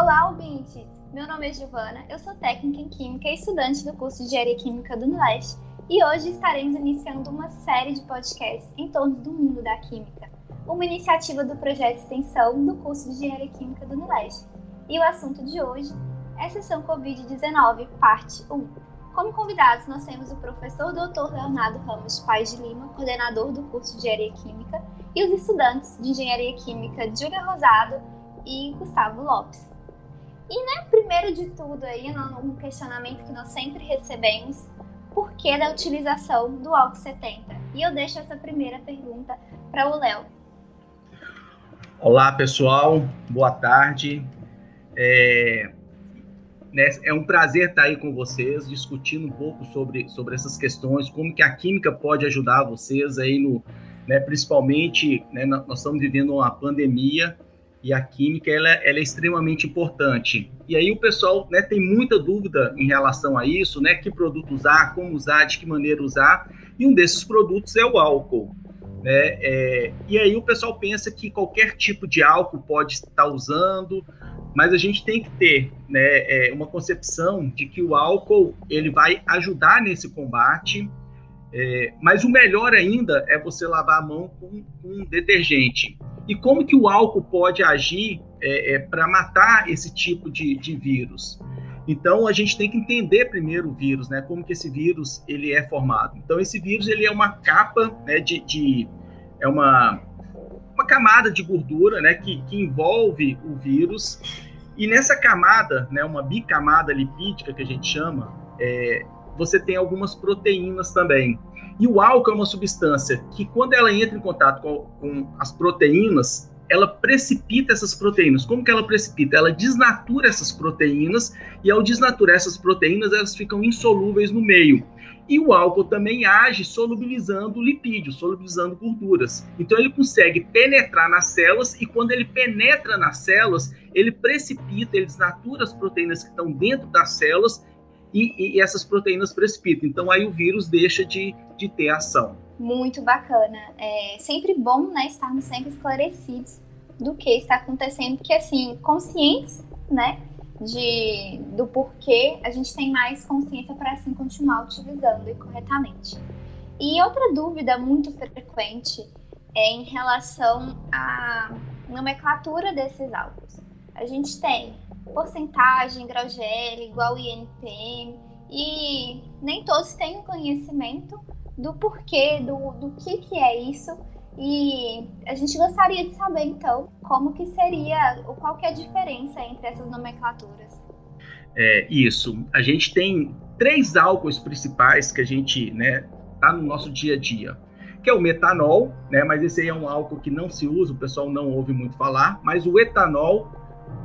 Olá, ouvintes! Meu nome é Giovana, eu sou técnica em Química e estudante do curso de Engenharia Química do Nordeste. E hoje estaremos iniciando uma série de podcasts em torno do mundo da Química, uma iniciativa do projeto de extensão do curso de Engenharia Química do Nordeste. E o assunto de hoje é a sessão Covid-19, parte 1. Como convidados, nós temos o professor Dr. Leonardo Ramos Paz de Lima, coordenador do curso de Engenharia Química, e os estudantes de Engenharia Química Júlia Rosado e Gustavo Lopes. E, né, primeiro de tudo aí, um questionamento que nós sempre recebemos, por que da utilização do álcool 70? E eu deixo essa primeira pergunta para o Léo. Olá, pessoal. Boa tarde. É, né, é um prazer estar aí com vocês, discutindo um pouco sobre, sobre essas questões, como que a química pode ajudar vocês aí no, né, principalmente, né, nós estamos vivendo uma pandemia e a química ela, ela, é extremamente importante. E aí o pessoal né, tem muita dúvida em relação a isso, né? Que produto usar, como usar, de que maneira usar. E um desses produtos é o álcool. Né? É, e aí o pessoal pensa que qualquer tipo de álcool pode estar usando, mas a gente tem que ter né, é, uma concepção de que o álcool ele vai ajudar nesse combate. É, mas o melhor ainda é você lavar a mão com, com detergente e como que o álcool pode agir é, é, para matar esse tipo de, de vírus. Então a gente tem que entender primeiro o vírus, né? Como que esse vírus ele é formado. Então esse vírus ele é uma capa, né? De, de é uma uma camada de gordura, né? Que, que envolve o vírus e nessa camada, né? Uma bicamada lipídica que a gente chama, é, você tem algumas proteínas também. E o álcool é uma substância que, quando ela entra em contato com, com, as proteínas, ela precipita essas proteínas. Como que ela precipita? Ela desnatura essas proteínas e, ao desnaturar essas proteínas, elas ficam insolúveis no meio. E o álcool também age solubilizando lipídios, solubilizando gorduras. Então ele consegue penetrar nas células e quando ele penetra nas células, ele precipita, ele desnatura as proteínas que estão dentro das células e, e, essas proteínas precipitam. Então aí o vírus deixa de, de ter ação. Muito bacana. É sempre bom né, estarmos sempre esclarecidos do que está acontecendo, porque assim, conscientes, né, de, do porquê, a gente tem mais consciência para assim continuar utilizando e corretamente. E outra dúvida muito frequente é em relação à nomenclatura desses álcools. A gente tem porcentagem, grau GL, igual INPM, e nem todos têm o conhecimento do porquê, do, do que, que é isso. E a gente gostaria de saber, então, como que seria, qual que é a diferença entre essas nomenclaturas. É, isso. A gente tem três álcools principais que a gente, né, tá no nosso dia a dia. Que é o metanol, né, mas esse aí é um álcool que não se usa, o pessoal não ouve muito falar, mas o etanol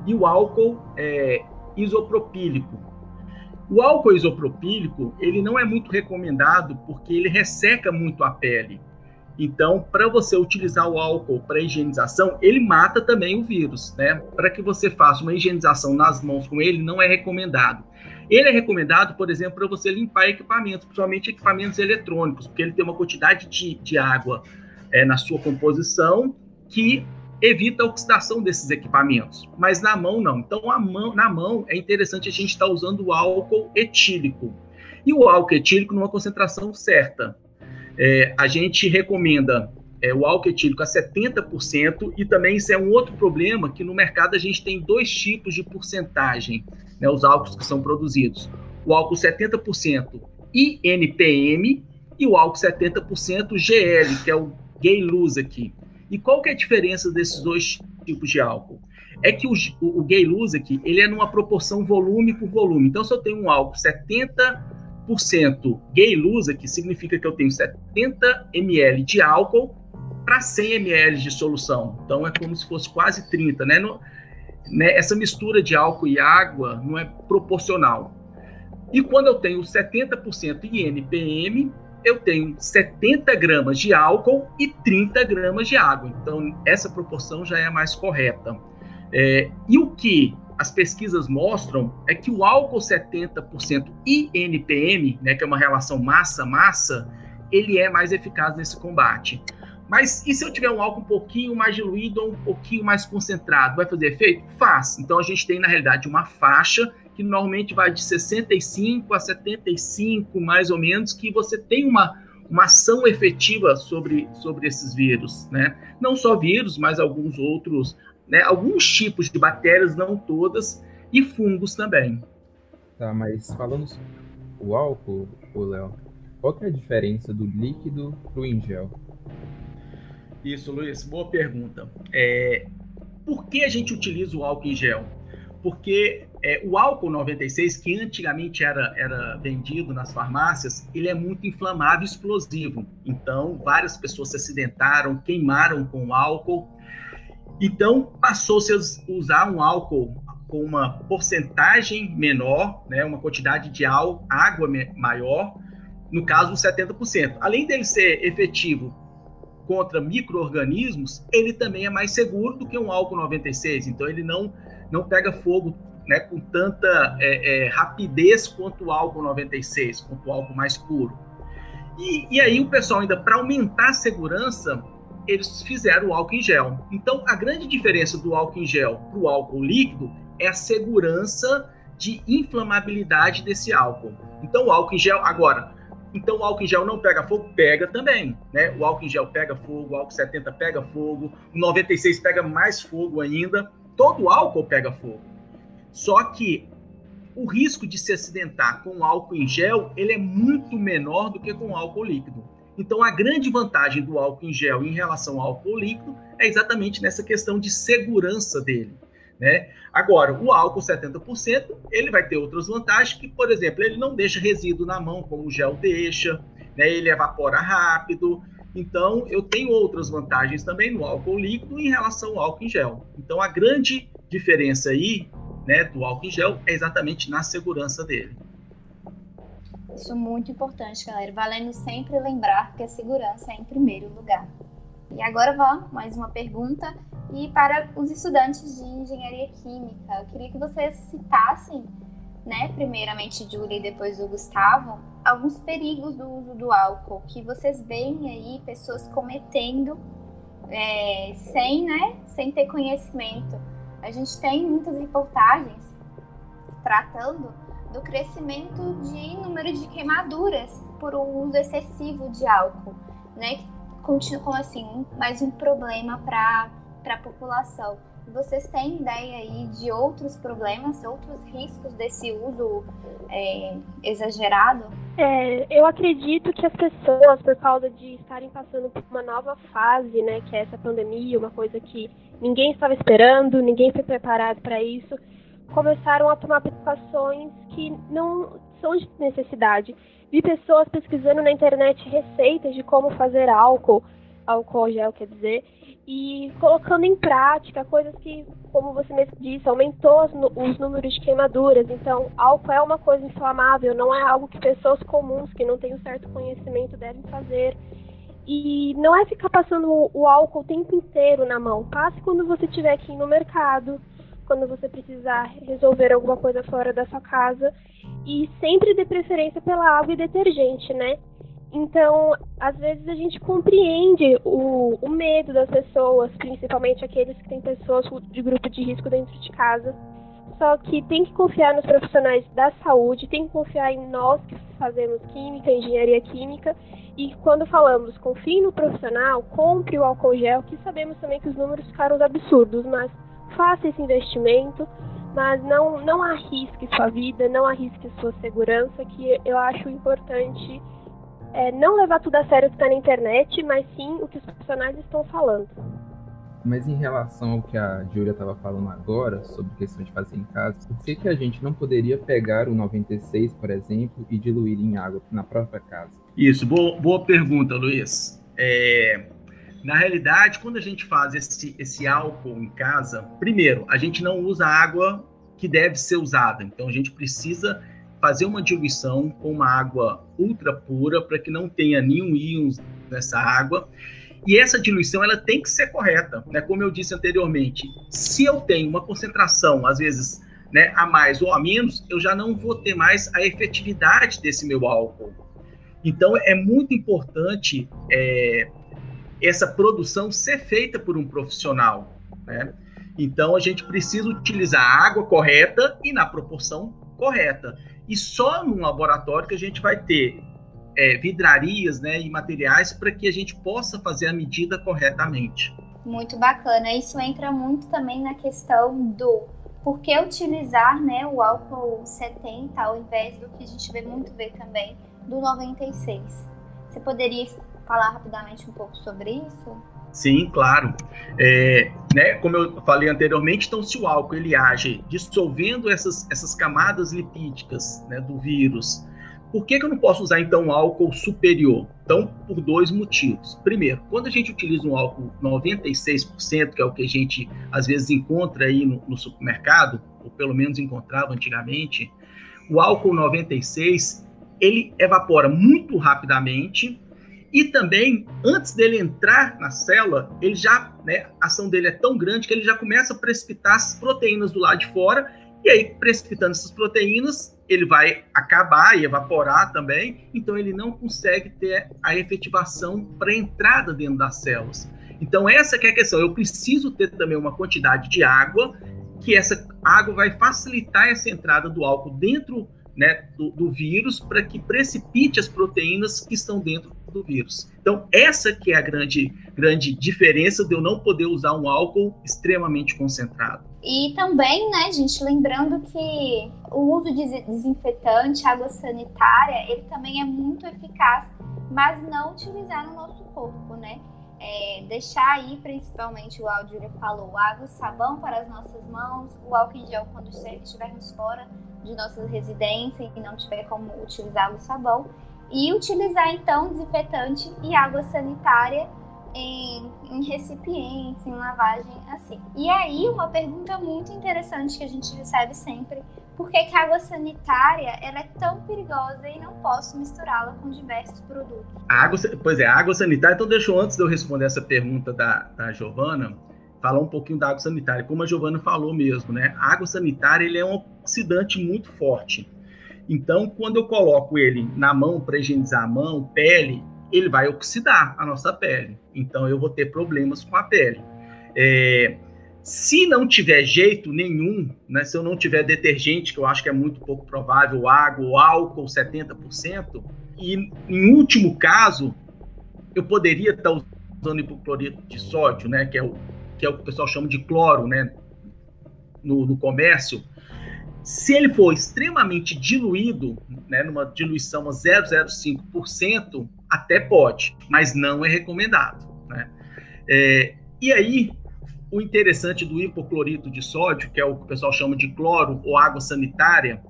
e o álcool é, isopropílico. O álcool isopropílico, ele não é muito recomendado porque ele resseca muito a pele. Então, para você utilizar o álcool para higienização, ele mata também o vírus, né? Para que você faça uma higienização nas mãos com ele, não é recomendado. Ele é recomendado, por exemplo, para você limpar equipamentos, principalmente equipamentos eletrônicos, porque ele tem uma quantidade de, de água é, na sua composição que evita a oxidação desses equipamentos, mas na mão não. Então, mão, na mão é interessante a gente estar tá usando o álcool etílico. E o álcool etílico numa concentração certa. É, a gente recomenda é, o álcool etílico a 70%, e também isso é um outro problema, que no mercado a gente tem dois tipos de porcentagem, né, os álcools que são produzidos. O álcool 70% INPM e o álcool 70% GL, que é o Gay Luz aqui. E qual que é a diferença desses dois tipos de álcool? É que o, o, o Gay ele é numa proporção volume por volume. Então, se eu tenho um álcool 70% Gay Lusec, significa que eu tenho 70 ml de álcool para 100 ml de solução. Então, é como se fosse quase 30, né? No, né? Essa mistura de álcool e água não é proporcional. E quando eu tenho 70% INPM, eu tenho 70 gramas de álcool e 30 gramas de água. Então, essa proporção já é a mais correta. É, e o que as pesquisas mostram é que o álcool 70% e NPM, né, que é uma relação massa-massa, ele é mais eficaz nesse combate. Mas e se eu tiver um álcool um pouquinho mais diluído ou um pouquinho mais concentrado? Vai fazer efeito? Faz. Então a gente tem, na realidade, uma faixa que normalmente vai de 65 a 75, mais ou menos, que você tem uma, uma ação efetiva sobre, sobre esses vírus, né? Não só vírus, mas alguns outros, né? Alguns tipos de bactérias, não todas, e fungos também. Tá, mas falando sobre o álcool, o Léo, qual é a diferença do líquido para o em gel? Isso, Luiz, boa pergunta. É, por que a gente utiliza o álcool em gel? Porque é, o álcool 96, que antigamente era, era vendido nas farmácias, ele é muito inflamável e explosivo. Então, várias pessoas se acidentaram, queimaram com álcool. Então, passou-se a usar um álcool com uma porcentagem menor, né, uma quantidade de água maior, no caso, 70%. Além dele ser efetivo contra micro-organismos, ele também é mais seguro do que um álcool 96. Então, ele não, não pega fogo né, com tanta é, é, rapidez quanto o álcool 96, quanto o álcool mais puro. E, e aí o pessoal ainda, para aumentar a segurança, eles fizeram o álcool em gel. Então, a grande diferença do álcool em gel para o álcool líquido é a segurança de inflamabilidade desse álcool. Então, o álcool em gel, agora, então o álcool em gel não pega fogo? Pega também, né? O álcool em gel pega fogo, o álcool 70 pega fogo, o 96 pega mais fogo ainda, todo álcool pega fogo. Só que o risco de se acidentar com álcool em gel, ele é muito menor do que com álcool líquido. Então, a grande vantagem do álcool em gel em relação ao álcool líquido é exatamente nessa questão de segurança dele. Né? Agora, o álcool 70%, ele vai ter outras vantagens, que, por exemplo, ele não deixa resíduo na mão, como o gel deixa, né? ele evapora rápido. Então, eu tenho outras vantagens também no álcool líquido em relação ao álcool em gel. Então, a grande diferença aí né, do álcool em gel é exatamente na segurança dele. Isso é muito importante, galera. Valendo sempre lembrar que a segurança é em primeiro lugar. E agora vá mais uma pergunta. E para os estudantes de engenharia química, eu queria que vocês citassem, né, primeiramente Júlia e depois o Gustavo, alguns perigos do uso do álcool que vocês veem aí pessoas cometendo é, sem, né, sem ter conhecimento. A gente tem muitas reportagens tratando do crescimento de número de queimaduras por um uso excessivo de álcool, né? Continua como assim, mais um problema para a população. Vocês têm ideia aí de outros problemas, outros riscos desse uso é, exagerado? É, eu acredito que as pessoas, por causa de estarem passando por uma nova fase, né, que é essa pandemia, uma coisa que ninguém estava esperando, ninguém foi preparado para isso, começaram a tomar precauções que não são de necessidade. Vi pessoas pesquisando na internet receitas de como fazer álcool, álcool gel quer dizer, e colocando em prática coisas que, como você mesmo disse, aumentou os números de queimaduras. Então, álcool é uma coisa inflamável, não é algo que pessoas comuns que não têm um certo conhecimento devem fazer. E não é ficar passando o álcool o tempo inteiro na mão. Passe quando você estiver aqui no mercado, quando você precisar resolver alguma coisa fora da sua casa. E sempre dê preferência pela água e detergente, né? Então, às vezes a gente compreende o, o medo das pessoas, principalmente aqueles que têm pessoas de grupo de risco dentro de casa. Só que tem que confiar nos profissionais da saúde, tem que confiar em nós que fazemos química, engenharia química. E quando falamos confie no profissional, compre o álcool gel, que sabemos também que os números ficaram absurdos, mas faça esse investimento, mas não, não arrisque sua vida, não arrisque sua segurança, que eu acho importante é, não levar tudo a sério que está na internet, mas sim o que os profissionais estão falando. Mas em relação ao que a Júlia estava falando agora, sobre questão de fazer em casa, por que, que a gente não poderia pegar o 96, por exemplo, e diluir em água na própria casa? Isso, boa, boa pergunta, Luiz. É, na realidade, quando a gente faz esse, esse álcool em casa, primeiro, a gente não usa água que deve ser usada. Então, a gente precisa fazer uma diluição com uma água ultra pura para que não tenha nenhum íons nessa água. E essa diluição ela tem que ser correta, né? Como eu disse anteriormente, se eu tenho uma concentração, às vezes, né, a mais ou a menos, eu já não vou ter mais a efetividade desse meu álcool. Então é muito importante é, essa produção ser feita por um profissional, né? Então a gente precisa utilizar a água correta e na proporção correta. E só num laboratório que a gente vai ter é, vidrarias né, e materiais para que a gente possa fazer a medida corretamente. Muito bacana. Isso entra muito também na questão do por que utilizar né, o álcool 70 ao invés do que a gente vê muito ver também do 96. Você poderia falar rapidamente um pouco sobre isso? Sim, claro. É, né, como eu falei anteriormente, então se o álcool ele age dissolvendo essas, essas camadas lipídicas né, do vírus, por que, que eu não posso usar então um álcool superior? Então, por dois motivos. Primeiro, quando a gente utiliza um álcool 96%, que é o que a gente às vezes encontra aí no, no supermercado, ou pelo menos encontrava antigamente, o álcool 96 ele evapora muito rapidamente e também, antes dele entrar na célula, ele já, né, a ação dele é tão grande que ele já começa a precipitar as proteínas do lado de fora, e aí, precipitando essas proteínas, ele vai acabar e evaporar também, então ele não consegue ter a efetivação para entrada dentro das células. Então, essa é a questão. Eu preciso ter também uma quantidade de água, que essa água vai facilitar essa entrada do álcool dentro né, do, do vírus para que precipite as proteínas que estão dentro do vírus. Então, essa que é a grande, grande diferença de eu não poder usar um álcool extremamente concentrado. E também, né, gente, lembrando que o uso de desinfetante, água sanitária, ele também é muito eficaz, mas não utilizar no nosso corpo, né? É, deixar aí, principalmente, o áudio ele falou, água e sabão para as nossas mãos, o álcool em gel quando estivermos fora de nossa residência e não tiver como utilizar o sabão, e utilizar então desinfetante e água sanitária em, em, recipientes, em lavagem, assim. E aí, uma pergunta muito interessante que a gente recebe sempre: por que, que a água sanitária ela é tão perigosa e não posso misturá-la com diversos produtos? A água, pois é, a água sanitária, então deixa eu, antes de eu responder essa pergunta da, da Giovana, falar um pouquinho da água sanitária. Como a Giovana falou mesmo, né? A água sanitária ele é um oxidante muito forte. Então, quando eu coloco ele na mão para higienizar a mão, pele, ele vai oxidar a nossa pele. Então, eu vou ter problemas com a pele. É, se não tiver jeito nenhum, né, se eu não tiver detergente, que eu acho que é muito pouco provável, água ou álcool 70%, e em último caso, eu poderia estar usando hipoclorito de sódio, né, que é o que é o que o pessoal chama de cloro, né, no, no comércio, se ele for extremamente diluído, né, numa diluição a 0,05%, até pode, mas não é recomendado. Né? É, e aí, o interessante do hipoclorito de sódio, que é o que o pessoal chama de cloro ou água sanitária,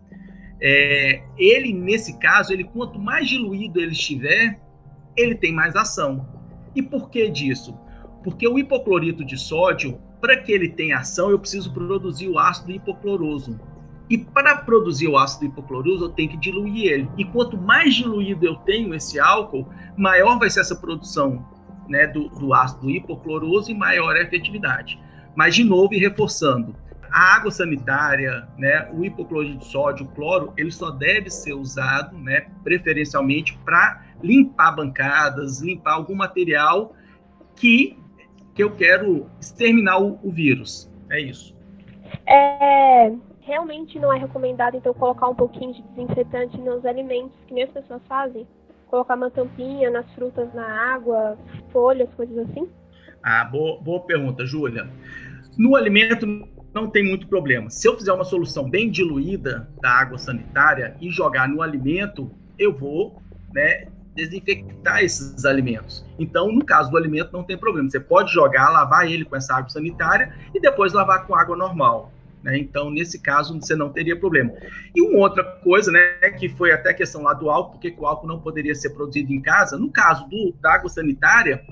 é, ele, nesse caso, ele quanto mais diluído ele estiver, ele tem mais ação. E por que disso? Porque o hipoclorito de sódio, para que ele tenha ação, eu preciso produzir o ácido hipocloroso. E para produzir o ácido hipocloroso, eu tenho que diluir ele. E quanto mais diluído eu tenho esse álcool, maior vai ser essa produção né, do, do ácido hipocloroso e maior a efetividade. Mas, de novo, e reforçando, a água sanitária, né, o hipoclorito de sódio, o cloro, ele só deve ser usado, né, preferencialmente para limpar bancadas, limpar algum material que que eu quero exterminar o, o vírus. É isso. É, realmente não é recomendado, então, colocar um pouquinho de desinfetante nos alimentos, que nem as pessoas fazem? Colocar uma tampinha nas frutas, na água, folhas, coisas assim? Ah, boa, boa pergunta, Júlia. No alimento não tem muito problema. Se eu fizer uma solução bem diluída da água sanitária e jogar no alimento, eu vou né, desinfectar esses alimentos. Então, no caso do alimento, não tem problema. Você pode jogar, lavar ele com essa água sanitária e depois lavar com água normal. Né? Então, nesse caso, você não teria problema. E uma outra coisa, né, que foi até a questão lá do álcool, porque o álcool não poderia ser produzido em casa. No caso do, da água sanitária,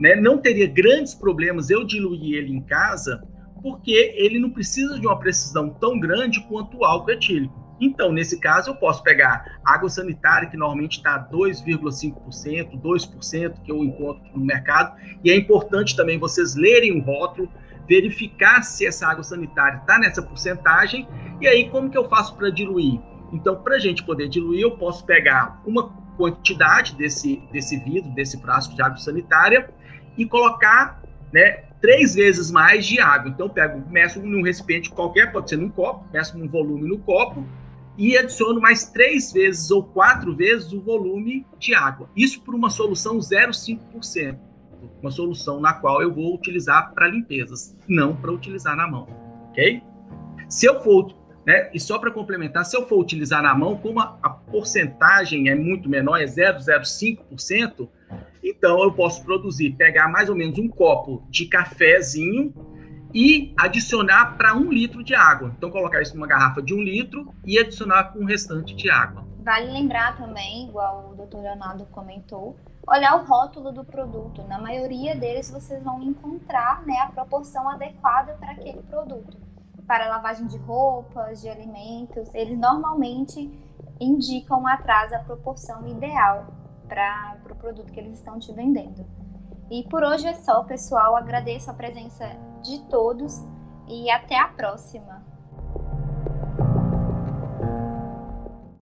né, não teria grandes problemas eu diluir ele em casa, porque ele não precisa de uma precisão tão grande quanto o álcool etílico. Então, nesse caso, eu posso pegar água sanitária, que normalmente está 2,5%, 2% que eu encontro no mercado, e é importante também vocês lerem o rótulo, verificar se essa água sanitária está nessa porcentagem, e aí como que eu faço para diluir? Então, para a gente poder diluir, eu posso pegar uma quantidade desse, desse vidro, desse frasco de água sanitária, e colocar né, três vezes mais de água. Então, eu pego, meço num recipiente qualquer, pode ser num copo, meço um volume no copo e adiciono mais três vezes ou quatro vezes o volume de água. Isso por uma solução 0,5%. Uma solução na qual eu vou utilizar para limpezas, não para utilizar na mão. Ok? Se eu for, né, e só para complementar, se eu for utilizar na mão, como a, a porcentagem é muito menor, é 0,05%, então eu posso produzir, pegar mais ou menos um copo de cafezinho e adicionar para um litro de água. Então, colocar isso numa garrafa de um litro e adicionar com o restante de água. Vale lembrar também, igual o Dr. Leonardo comentou, olhar o rótulo do produto. Na maioria deles, vocês vão encontrar né, a proporção adequada para aquele produto. Para lavagem de roupas, de alimentos, eles normalmente indicam atrás a proporção ideal para o pro produto que eles estão te vendendo. E por hoje é só, pessoal. Agradeço a presença de todos e até a próxima.